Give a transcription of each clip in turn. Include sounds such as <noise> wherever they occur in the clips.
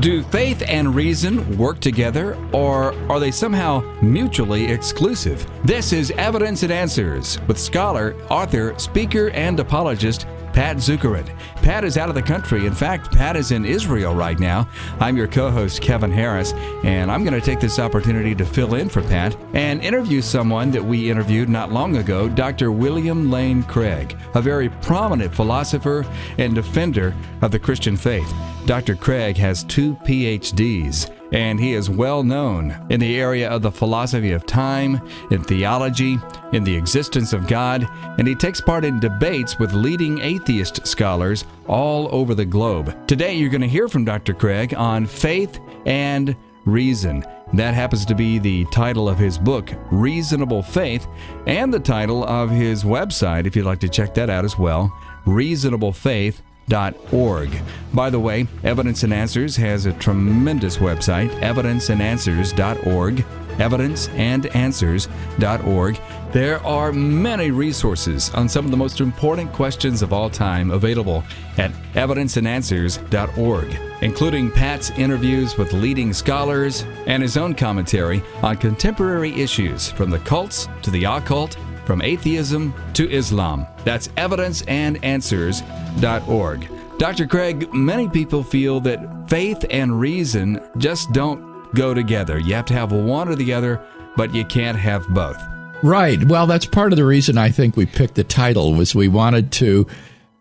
Do faith and reason work together, or are they somehow mutually exclusive? This is Evidence and Answers with scholar, author, speaker, and apologist Pat Zukeran. Pat is out of the country. In fact, Pat is in Israel right now. I'm your co host, Kevin Harris, and I'm going to take this opportunity to fill in for Pat and interview someone that we interviewed not long ago, Dr. William Lane Craig, a very prominent philosopher and defender of the Christian faith. Dr. Craig has two PhDs and he is well known in the area of the philosophy of time, in theology, in the existence of God, and he takes part in debates with leading atheist scholars all over the globe. Today, you're going to hear from Dr. Craig on faith and reason. That happens to be the title of his book, Reasonable Faith, and the title of his website, if you'd like to check that out as well, Reasonable Faith evidenceandanswers.org. By the way, Evidence and Answers has a tremendous website, evidenceandanswers.org, evidenceandanswers.org. There are many resources on some of the most important questions of all time available at evidenceandanswers.org, including Pat's interviews with leading scholars and his own commentary on contemporary issues from the cults to the occult from atheism to Islam. That's evidenceandanswers.org. Dr. Craig, many people feel that faith and reason just don't go together. You have to have one or the other, but you can't have both. Right. Well, that's part of the reason I think we picked the title was we wanted to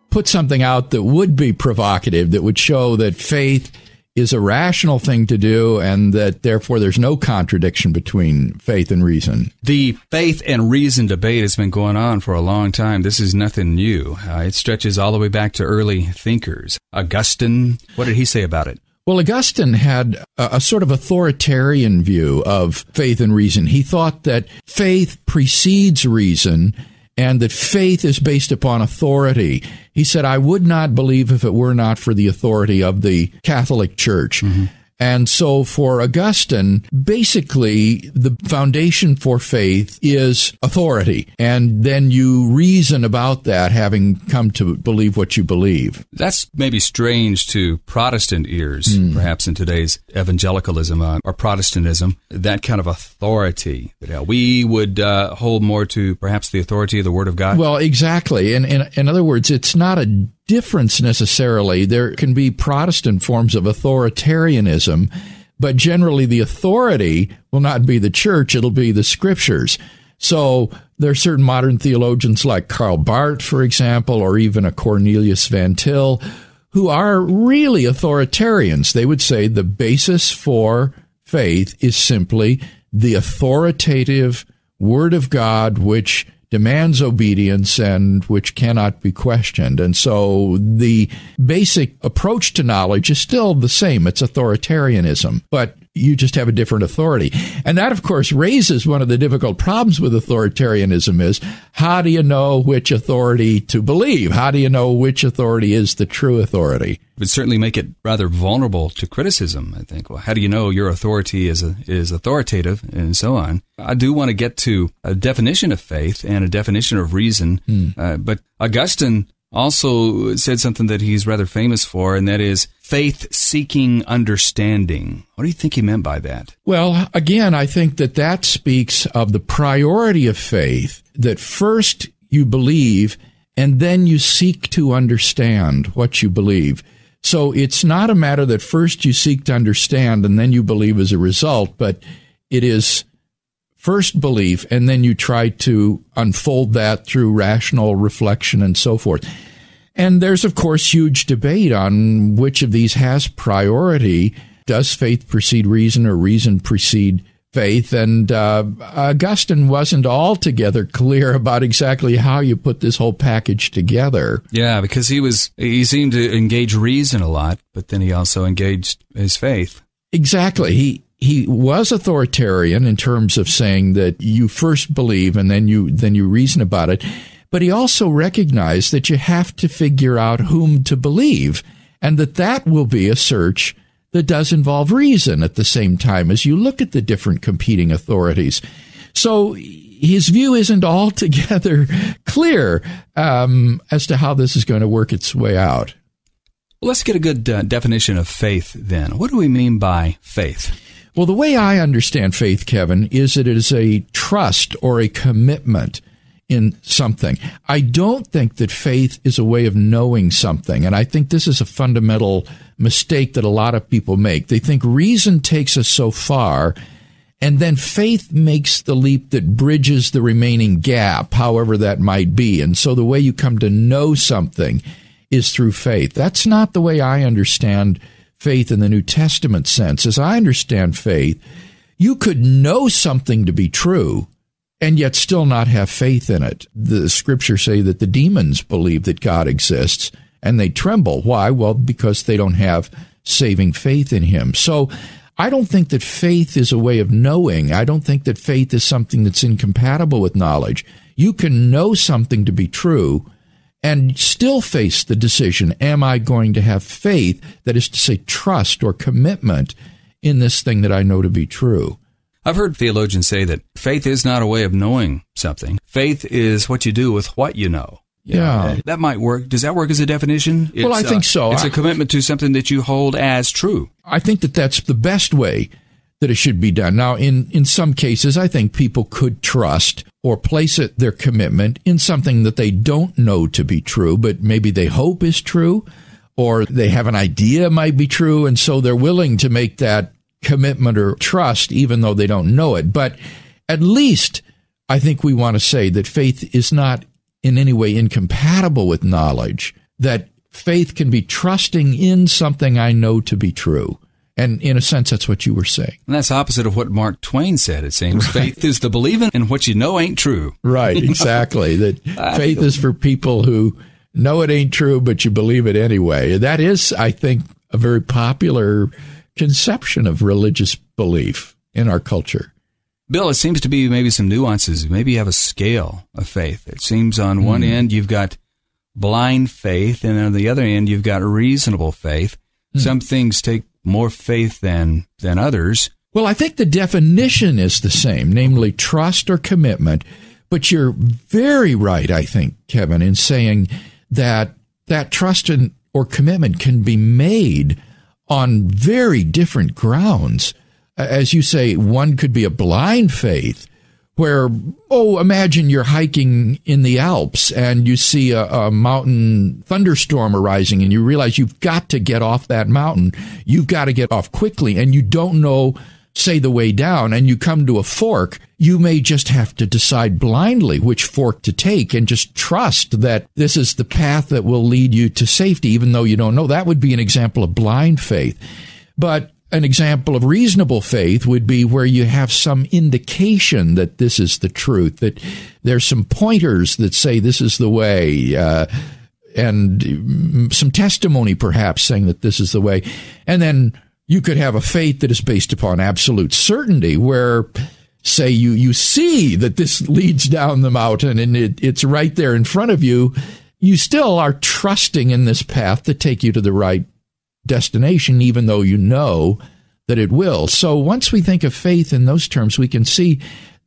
put something out that would be provocative, that would show that faith is a rational thing to do and that therefore there's no contradiction between faith and reason. The faith and reason debate has been going on for a long time. This is nothing new. Uh, it stretches all the way back to early thinkers. Augustine, what did he say about it? Well, Augustine had a, a, sort of authoritarian view of faith and reason. He thought that faith precedes reason and that faith is based upon authority. He said, I would not believe if it were not for the authority of the Catholic Church. Mm-hmm. And so for Augustine, basically the foundation for faith is authority. And then you reason about that having come to believe what you believe. That's maybe strange to Protestant ears, mm. perhaps in today's evangelicalism uh, or Protestantism, that kind of authority. Uh, we would uh, hold more to perhaps the authority of the Word of God. Well, exactly. In, in, in other words, it's not a difference necessarily. There can be Protestant forms of authoritarianism, but generally the authority will not be the church, it'll be the scriptures. So there are certain modern theologians like Karl Barth, for example, or even a Cornelius Van Til, who are really authoritarians. They would say the basis for faith is simply the authoritative Word of God, which demands obedience and which cannot be questioned. And so the basic approach to knowledge is still the same. It's authoritarianism, but you just have a different authority. And that, of course, raises one of the difficult problems with authoritarianism is how do you know which authority to believe? How do you know which authority is the true authority? It would certainly make it rather vulnerable to criticism, I think. Well, how do you know your authority is, a, is authoritative and so on? I do want to get to a definition of faith and a definition of reason, hmm. uh, but Augustine also said something that he's rather famous for, and that is faith seeking understanding. What do you think he meant by that? Well, again, I think that that speaks of the priority of faith, that first you believe and then you seek to understand what you believe. So it's not a matter that first you seek to understand and then you believe as a result, but it is first belief, and then you try to unfold that through rational reflection and so forth. And there's, of course, huge debate on which of these has priority. Does faith precede reason or reason precede faith? And uh, Augustine wasn't altogether clear about exactly how you put this whole package together. Yeah, because he was, he seemed to engage reason a lot, but then he also engaged his faith. Exactly. He, he was authoritarian in terms of saying that you first believe and then you then you reason about it but he also recognized that you have to figure out whom to believe and that that will be a search that does involve reason at the same time as you look at the different competing authorities so his view isn't <laughs> altogether clear um, as to how this is going to work its way out Let's get a good uh, definition of faith then. What do we mean by faith? Well, the way I understand faith, Kevin, is that it is a trust or a commitment in something. I don't think that faith is a way of knowing something. And I think this is a fundamental mistake that a lot of people make. They think reason takes us so far, and then faith makes the leap that bridges the remaining gap, however that might be. And so the way you come to know something is through faith. That's not the way I understand faith in the New Testament sense. As I understand faith, you could know something to be true and yet still not have faith in it. The scriptures say that the demons believe that God exists and they tremble. Why? Well, because they don't have saving faith in him. So I don't think that faith is a way of knowing. I don't think that faith is something that's incompatible with knowledge. You can know something to be true and still face the decision am I going to have faith, that is to say, trust or commitment in this thing that I know to be true? I've heard theologians say that faith is not a way of knowing something. Faith is what you do with what you know. Yeah. That might work. Does that work as a definition? It's, well, I think so. Uh, it's a commitment to something that you hold as true. I think that that's the best way that it should be done. Now, in, in some cases, I think people could trust or place it, their commitment in something that they don't know to be true, but maybe they hope is true, or they have an idea might be true, and so they're willing to make that commitment or trust, even though they don't know it. But at least I think we want to say that faith is not in any way incompatible with knowledge, that faith can be trusting in something I know to be true. And in a sense, that's what you were saying. And that's opposite of what Mark Twain said, it seems. Right. Faith is the believing in what you know ain't true. Right, <laughs> exactly. that <laughs> faith is for people who know it ain't true, but you believe it anyway. That is, I think, a very popular conception of religious belief in our culture. Bill, it seems to be maybe some nuances. Maybe you have a scale of faith. It seems on one mm. end you've got blind faith, and on the other end you've got reasonable faith. Mm. Some things take more faith than than others. Well, I think the definition is the same, namely trust or commitment. But you're very right, I think, Kevin, in saying that that trust and, or commitment can be made on very different grounds. As you say, one could be a blind faith where, oh, imagine you're hiking in the Alps and you see a, a, mountain thunderstorm arising and you realize you've got to get off that mountain. You've got to get off quickly and you don't know say the way down and you come to a fork, you may just have to decide blindly which fork to take and just trust that this is the path that will lead you to safety, even though you don't know. That would be an example of blind faith. But an example of reasonable faith would be where you have some indication that this is the truth, that there's some pointers that say this is the way, uh, and some testimony perhaps saying that this is the way. And then you could have a faith that is based upon absolute certainty, where, say, you, you see that this <laughs> leads down the mountain and it, it's right there in front of you. You still are trusting in this path to take you to the right destination, even though you know that it will. So once we think of faith in those terms, we can see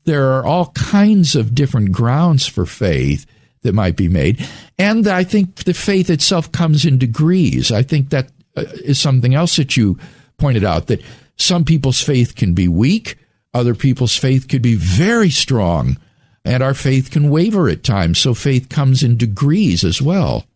there are all kinds of different grounds for faith that might be made. And I think the faith itself comes in degrees. I think that uh, something else that you pointed out that some people's faith can be weak, other people's faith could be very strong, and our faith can waver at times. So faith comes in degrees as well.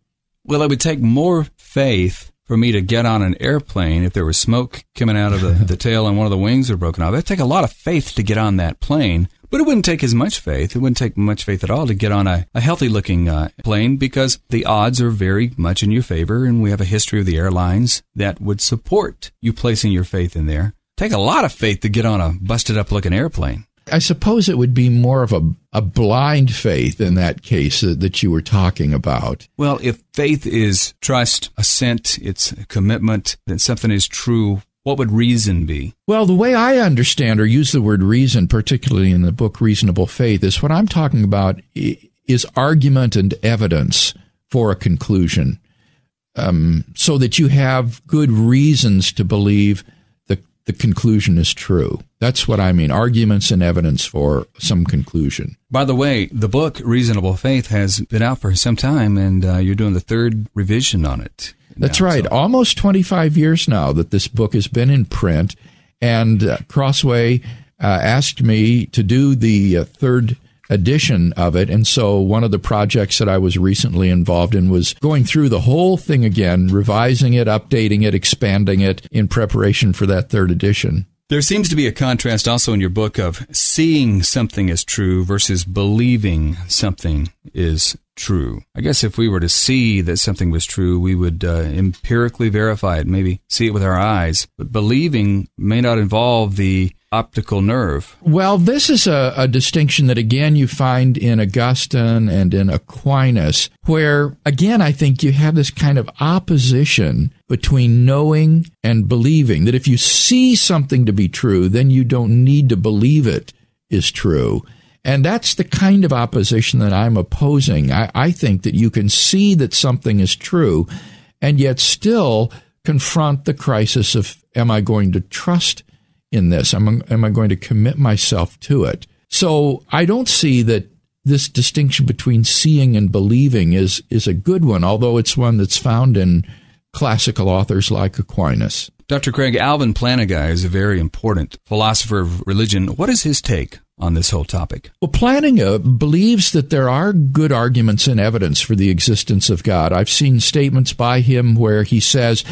Well, it would take more faith for me to get on an airplane if there was smoke coming out of the, the tail and one of the wings were broken off. It'd take a lot of faith to get on that plane. But it wouldn't take as much faith. It wouldn't take much faith at all to get on a, a healthy looking uh, plane because the odds are very much in your favor. And we have a history of the airlines that would support you placing your faith in there. Take a lot of faith to get on a busted up looking airplane. I suppose it would be more of a, a blind faith in that case that, that you were talking about. Well, if faith is trust, assent, it's commitment, then something is true what would reason be? Well, the way I understand or use the word reason, particularly in the book Reasonable Faith, is what I'm talking about is argument and evidence for a conclusion. Um, so that you have good reasons to believe the, the conclusion is true. That's what I mean arguments and evidence for some conclusion. By the way, the book Reasonable Faith has been out for some time, and uh, you're doing the third revision on it. That's now, right. so- Almost 25 years now that this book has been in print, and uh, Crossway uh, asked me to do the uh, third edition of it. And so one of the projects that I was recently involved in was going through the whole thing again, revising it, updating it, expanding it in preparation for that third edition. There seems to be a contrast also in your book of seeing something as true versus believing something is true. I guess if we were to see that something was true, we would uh, empirically verify it, maybe see it with our eyes. But believing may not involve the optical nerve. Well, this is a, a, distinction that again you find in Augustine and in Aquinas, where again I think you have this kind of opposition between knowing and believing. That if you see something to be true, then you don't need to believe it is true. And that's the kind of opposition that I'm opposing. I, I think that you can see that something is true and yet still confront the crisis of am I going to trust in this? Am I, am I going to commit myself to it? So I don't see that this distinction between seeing and believing is, is a good one, although it's one that's found in classical authors like Aquinas. Dr. Craig, Alvin Plantinga is a very important philosopher of religion. What is his take on this whole topic? Well, Planning Plantinga believes that there are good arguments and evidence for the existence of God. I've seen statements by him where he says,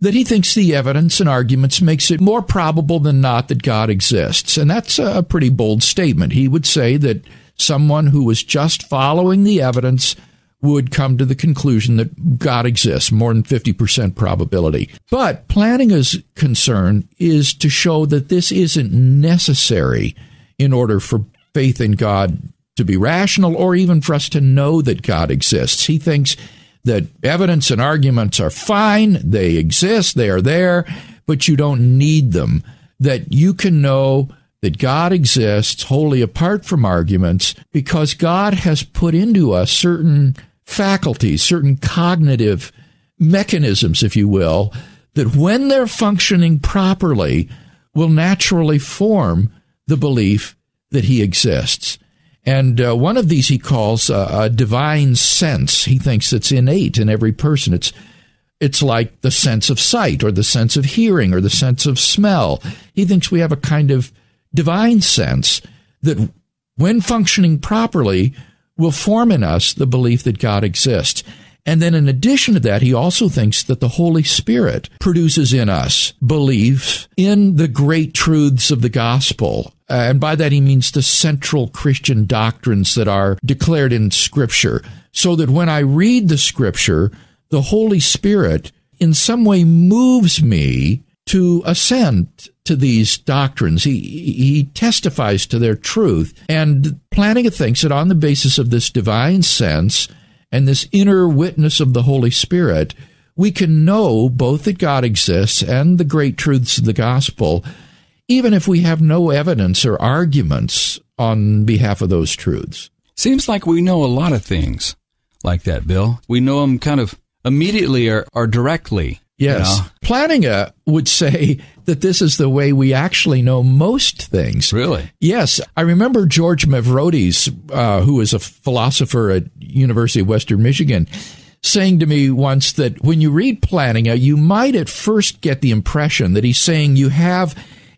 that he thinks the evidence and arguments makes it more probable than not that God exists. And that's a pretty bold statement. He would say that someone who was just following the evidence would come to the conclusion that God exists, more than 50% probability. But Plantinga's concern is to show that this isn't necessary in order for faith in God to be rational or even for us to know that God exists. He thinks that evidence and arguments are fine, they exist, they are there, but you don't need them. That you can know that God exists wholly apart from arguments because God has put into us certain faculties, certain cognitive mechanisms, if you will, that when they're functioning properly will naturally form the belief that He exists. And uh, one of these he calls uh, a divine sense. He thinks it's innate in every person. It's it's like the sense of sight or the sense of hearing or the sense of smell. He thinks we have a kind of divine sense that when functioning properly will form in us the belief that God exists. And then in addition to that, he also thinks that the Holy Spirit produces in us belief in the great truths of the gospel. Uh, and by that he means the central Christian doctrines that are declared in Scripture. So that when I read the Scripture, the Holy Spirit in some way moves me to assent to these doctrines. He, he testifies to their truth. And Plantinga thinks that on the basis of this divine sense, and this inner witness of the Holy Spirit, we can know both that God exists and the great truths of the gospel, even if we have no evidence or arguments on behalf of those truths. Seems like we know a lot of things like that, Bill. We know them kind of immediately or, or directly. Yes. You know? Plantinga would say that this is the way we actually know most things. Really? Yes. I remember George Mavrodes, uh, who is a philosopher at University of Western Michigan, saying to me once that when you read Plantinga, you might at first get the impression that he's saying you have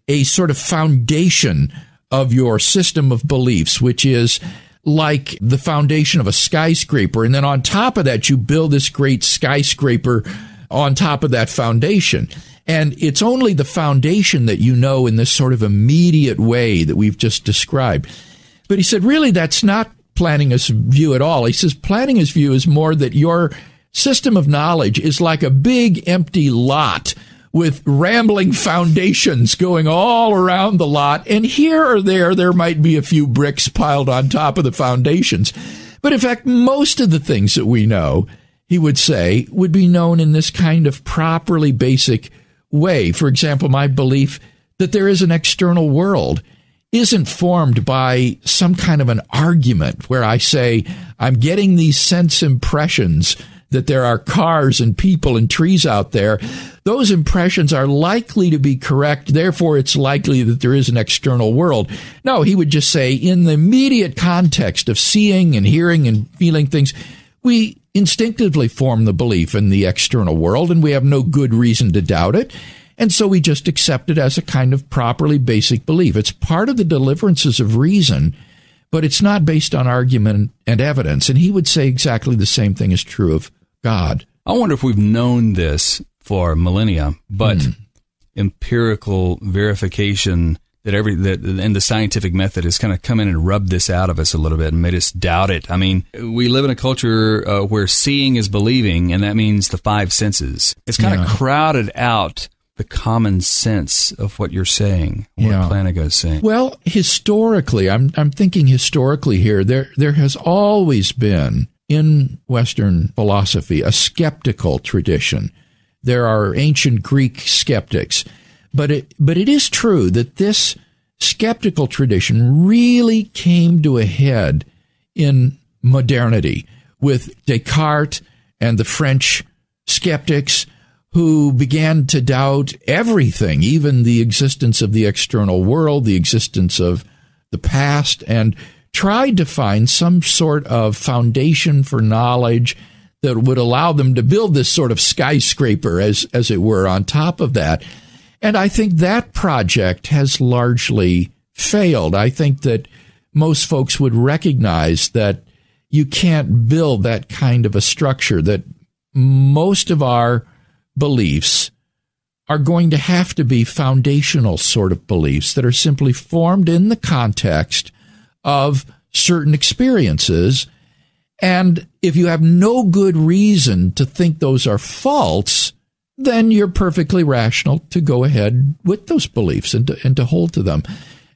a sort of foundation of your system of beliefs, which is like the foundation of a skyscraper. And then on top of that, you build this great skyscraper on top of that foundation. And it's only the foundation that you know in this sort of immediate way that we've just described. But he said, really, that's not Plantinga's view at all. He says Plantinga's view is more that your system of knowledge is like a big empty lot with rambling foundations going all around the lot. And here or there, there might be a few bricks piled on top of the foundations. But in fact, most of the things that we know, he would say, would be known in this kind of properly basic way. For example, my belief that there is an external world isn't formed by some kind of an argument where I say, I'm getting these sense impressions that there are cars and people and trees out there. Those impressions are likely to be correct. Therefore, it's likely that there is an external world. No, he would just say, in the immediate context of seeing and hearing and feeling things, we instinctively form the belief in the external world, and we have no good reason to doubt it. And so we just accept it as a kind of properly basic belief. It's part of the deliverances of reason, but it's not based on argument and evidence. And he would say exactly the same thing is true of God. I wonder if we've known this for millennia, but hmm. empirical verification that every that and the scientific method has kind of come in and rubbed this out of us a little bit and made us doubt it. I mean, we live in a culture uh, where seeing is believing, and that means the five senses. It's kind yeah. of crowded out the common sense of what you're saying, what yeah. Is saying. Well, historically, I'm I'm thinking historically here. There there has always been in Western philosophy a skeptical tradition. There are ancient Greek skeptics but it, but it is true that this skeptical tradition really came to a head in modernity with Descartes and the French skeptics who began to doubt everything, even the existence of the external world, the existence of the past, and tried to find some sort of foundation for knowledge that would allow them to build this sort of skyscraper, as, as it were, on top of that. And I think that project has largely failed. I think that most folks would recognize that you can't build that kind of a structure, that most of our beliefs are going to have to be foundational sort of beliefs that are simply formed in the context of certain experiences. And if you have no good reason to think those are false, then you're perfectly rational to go ahead with those beliefs and to, and to hold to them.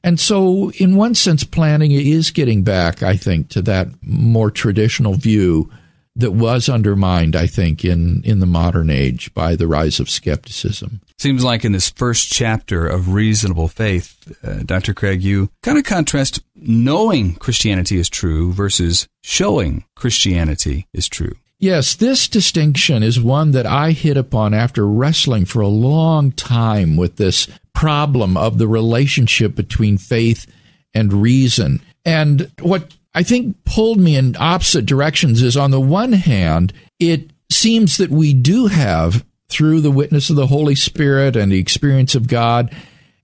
And so, in one sense, Plantinga is getting back, I think, to that more traditional view that was undermined, I think, in, in the modern age by the rise of skepticism. Seems like in this first chapter of Reasonable Faith, uh, Dr. Craig, you kind of contrast knowing Christianity is true versus showing Christianity is true. Yes, this distinction is one that I hit upon after wrestling for a long time with this problem of the relationship between faith and reason. And what I think pulled me in opposite directions is on the one hand, it seems that we do have, through the witness of the Holy Spirit and the experience of God,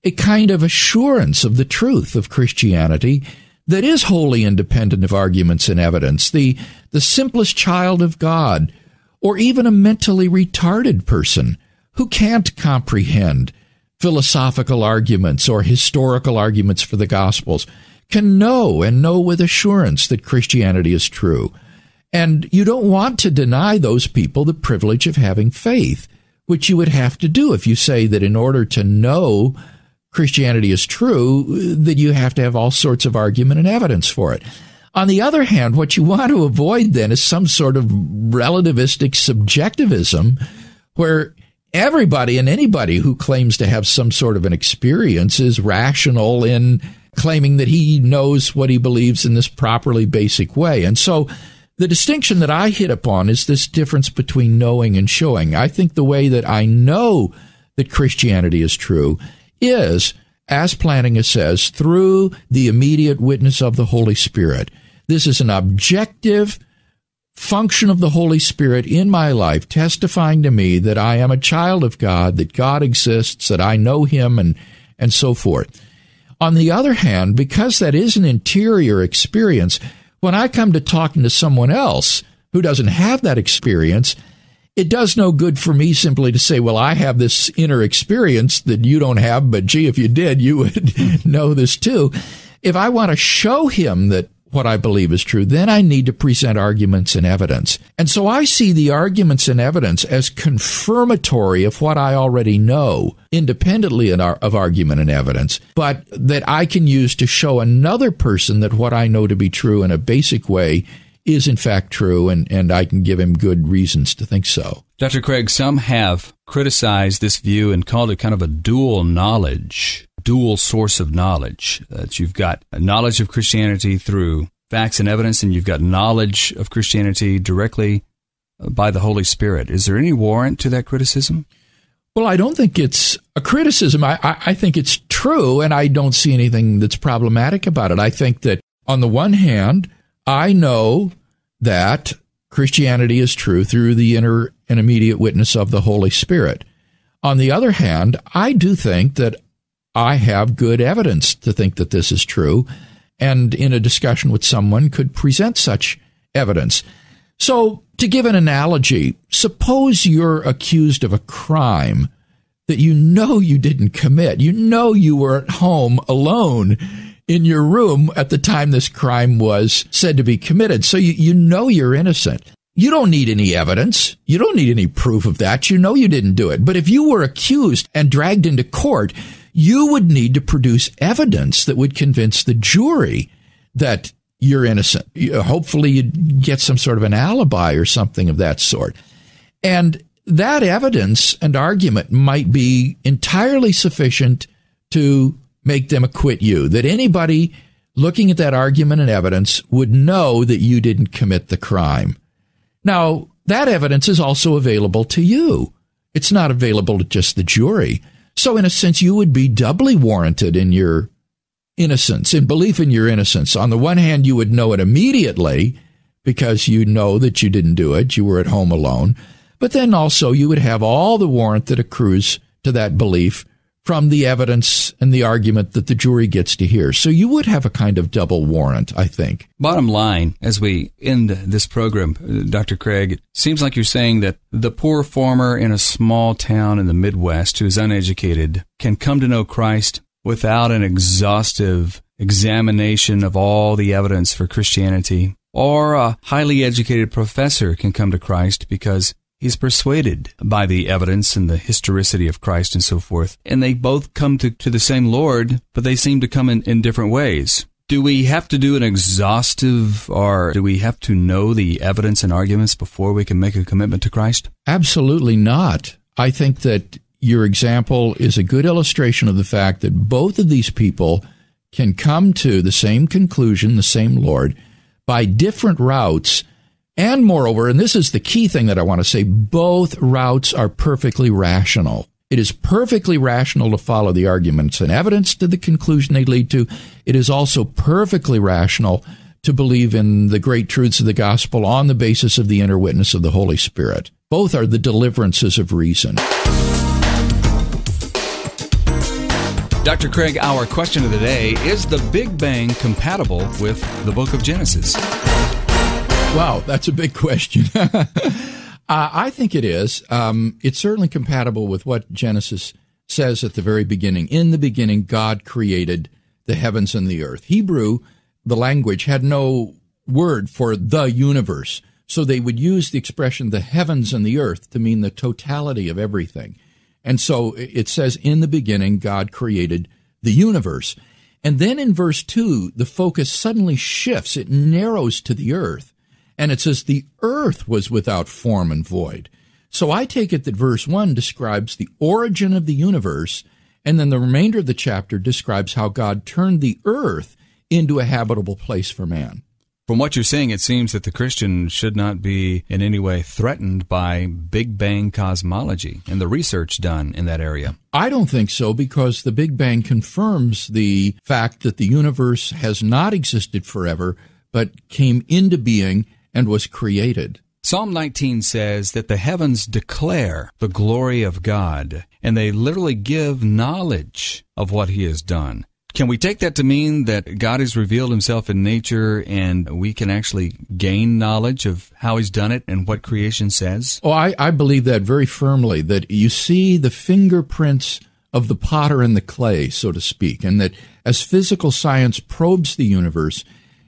a kind of assurance of the truth of Christianity that is wholly independent of arguments and evidence. The, the simplest child of God, or even a mentally retarded person who can't comprehend philosophical arguments or historical arguments for the Gospels, can know and know with assurance that Christianity is true. And you don't want to deny those people the privilege of having faith, which you would have to do if you say that in order to know Christianity is true, that you have to have all sorts of argument and evidence for it. On the other hand, what you want to avoid then is some sort of relativistic subjectivism where everybody and anybody who claims to have some sort of an experience is rational in claiming that he knows what he believes in this properly basic way. And so the distinction that I hit upon is this difference between knowing and showing. I think the way that I know that Christianity is true is, as Plantinga says, through the immediate witness of the Holy Spirit. This is an objective function of the Holy Spirit in my life, testifying to me that I am a child of God, that God exists, that I know Him, and, and so forth. On the other hand, because that is an interior experience, when I come to talking to someone else who doesn't have that experience, it does no good for me simply to say, well, I have this inner experience that you don't have, but gee, if you did, you would <laughs> know this too. If I want to show him that what I believe is true, then I need to present arguments and evidence. And so I see the arguments and evidence as confirmatory of what I already know, independently of argument and evidence, but that I can use to show another person that what I know to be true in a basic way is in fact true, and, and I can give him good reasons to think so. Dr. Craig, some have criticized this view and called it kind of a dual knowledge, dual source of knowledge. That you've got knowledge of Christianity through facts and evidence, and you've got knowledge of Christianity directly uh, by the Holy Spirit. Is there any warrant to that criticism? Well, I don't think it's a criticism. I, I, I, think it's true, and I don't see anything that's problematic about it. I think that on the one hand, I know that Christianity is true through the inner and immediate witness of the Holy Spirit. On the other hand, I do think that I have good evidence to think that this is true, and in a discussion with someone could present such evidence. So, to give an analogy, suppose you're accused of a crime that you know you didn't commit. You know you were at home alone in your room at the time this crime was said to be committed. So you, you know you're innocent. You don't need any evidence. You don't need any proof of that. You know you didn't do it. But if you were accused and dragged into court, you would need to produce evidence that would convince the jury that you're innocent. Uh, hopefully you'd get some sort of an alibi or something of that sort. And that evidence and argument might be entirely sufficient to make them acquit you. That anybody looking at that argument and evidence would know that you didn't commit the crime. Now, that evidence is also available to you. It's not available to just the jury. So, in a sense, you would be doubly warranted in your innocence, in belief in your innocence. On the one hand, you would know it immediately because you know that you didn't do it, you were at home alone. But then also, you would have all the warrant that accrues to that belief from the evidence and the argument that the jury gets to hear. So you would have a kind of double warrant, I think. Bottom line, as we end this program, uh, Dr. Craig, seems like you're saying that the poor farmer in a small town in the Midwest who is uneducated can come to know Christ without an exhaustive examination of all the evidence for Christianity. Or a highly educated professor can come to Christ because He's persuaded by the evidence and the historicity of Christ and so forth. And they both come to, to the same Lord, but they seem to come in, in different ways. Do we have to do an exhaustive or do we have to know the evidence and arguments before we can make a commitment to Christ? Absolutely not. I think that your example is a good illustration of the fact that both of these people can come to the same conclusion, the same Lord, by different routes and moreover, and this is the key thing that I want to say, both routes are perfectly rational. It is perfectly rational to follow the arguments and evidence to the conclusion they lead to. It is also perfectly rational to believe in the great truths of the gospel on the basis of the inner witness of the Holy Spirit. Both are the deliverances of reason. Dr. Craig, our question of the day is the Big Bang compatible with the book of Genesis? Wow, that's a big question. <laughs> uh, I think it is. Um, it's certainly compatible with what Genesis says at the very beginning. In the beginning, God created the heavens and the earth. Hebrew, the language, had no word for the universe. So they would use the expression the heavens and the earth to mean the totality of everything. And so it says, in the beginning, God created the universe. And then in verse 2, the focus suddenly shifts. It narrows to the earth. And it says the earth was without form and void. So I take it that verse 1 describes the origin of the universe, and then the remainder of the chapter describes how God turned the earth into a habitable place for man. From what you're saying, it seems that the Christian should not be in any way threatened by Big Bang cosmology and the research done in that area. I don't think so because the Big Bang confirms the fact that the universe has not existed forever, but came into being and was created. Psalm 19 says that the heavens declare the glory of God, and they literally give knowledge of what He has done. Can we take that to mean that God has revealed Himself in nature and we can actually gain knowledge of how He's done it and what creation says? Oh, I, I believe that very firmly, that you see the fingerprints of the potter and the clay, so to speak, and that as physical science probes the universe,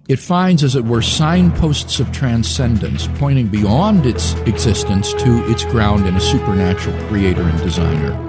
it finds, as it were, signposts of transcendence, pointing beyond its existence to its ground in a supernatural creator and designer.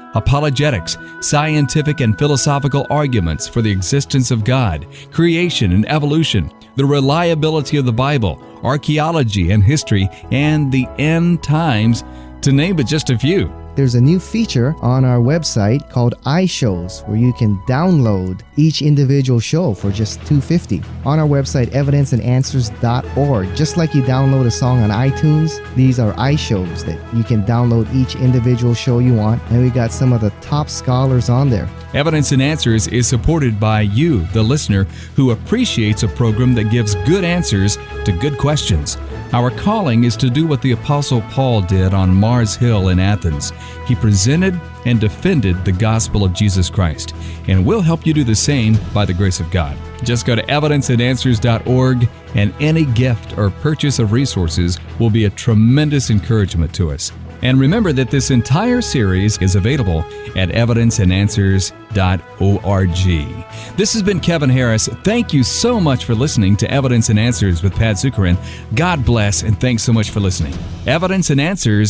apologetics, scientific and philosophical arguments for the existence of God, creation and evolution, the reliability of the Bible, archaeology and history, and the end times, to name but just a few. There's a new feature on our website called iShows where you can download each individual show for just 250 on our website evidenceandanswers.org. Just like you download a song on iTunes, these are iShows that you can download each individual show you want and we got some of the top scholars on there. Evidence and Answers is supported by you, the listener, who appreciates a program that gives good answers to good questions. Our calling is to do what the Apostle Paul did on Mars Hill in Athens. He presented and defended the gospel of Jesus Christ, and we'll help you do the same by the grace of God. Just go to evidenceandanswers.org, and any gift or purchase of resources will be a tremendous encouragement to us. And remember that this entire series is available at evidenceandanswers.org. This has been Kevin Harris. Thank you so much for listening to Evidence and Answers with Pat Zukeran. God bless and thanks so much for listening. Evidence and Answers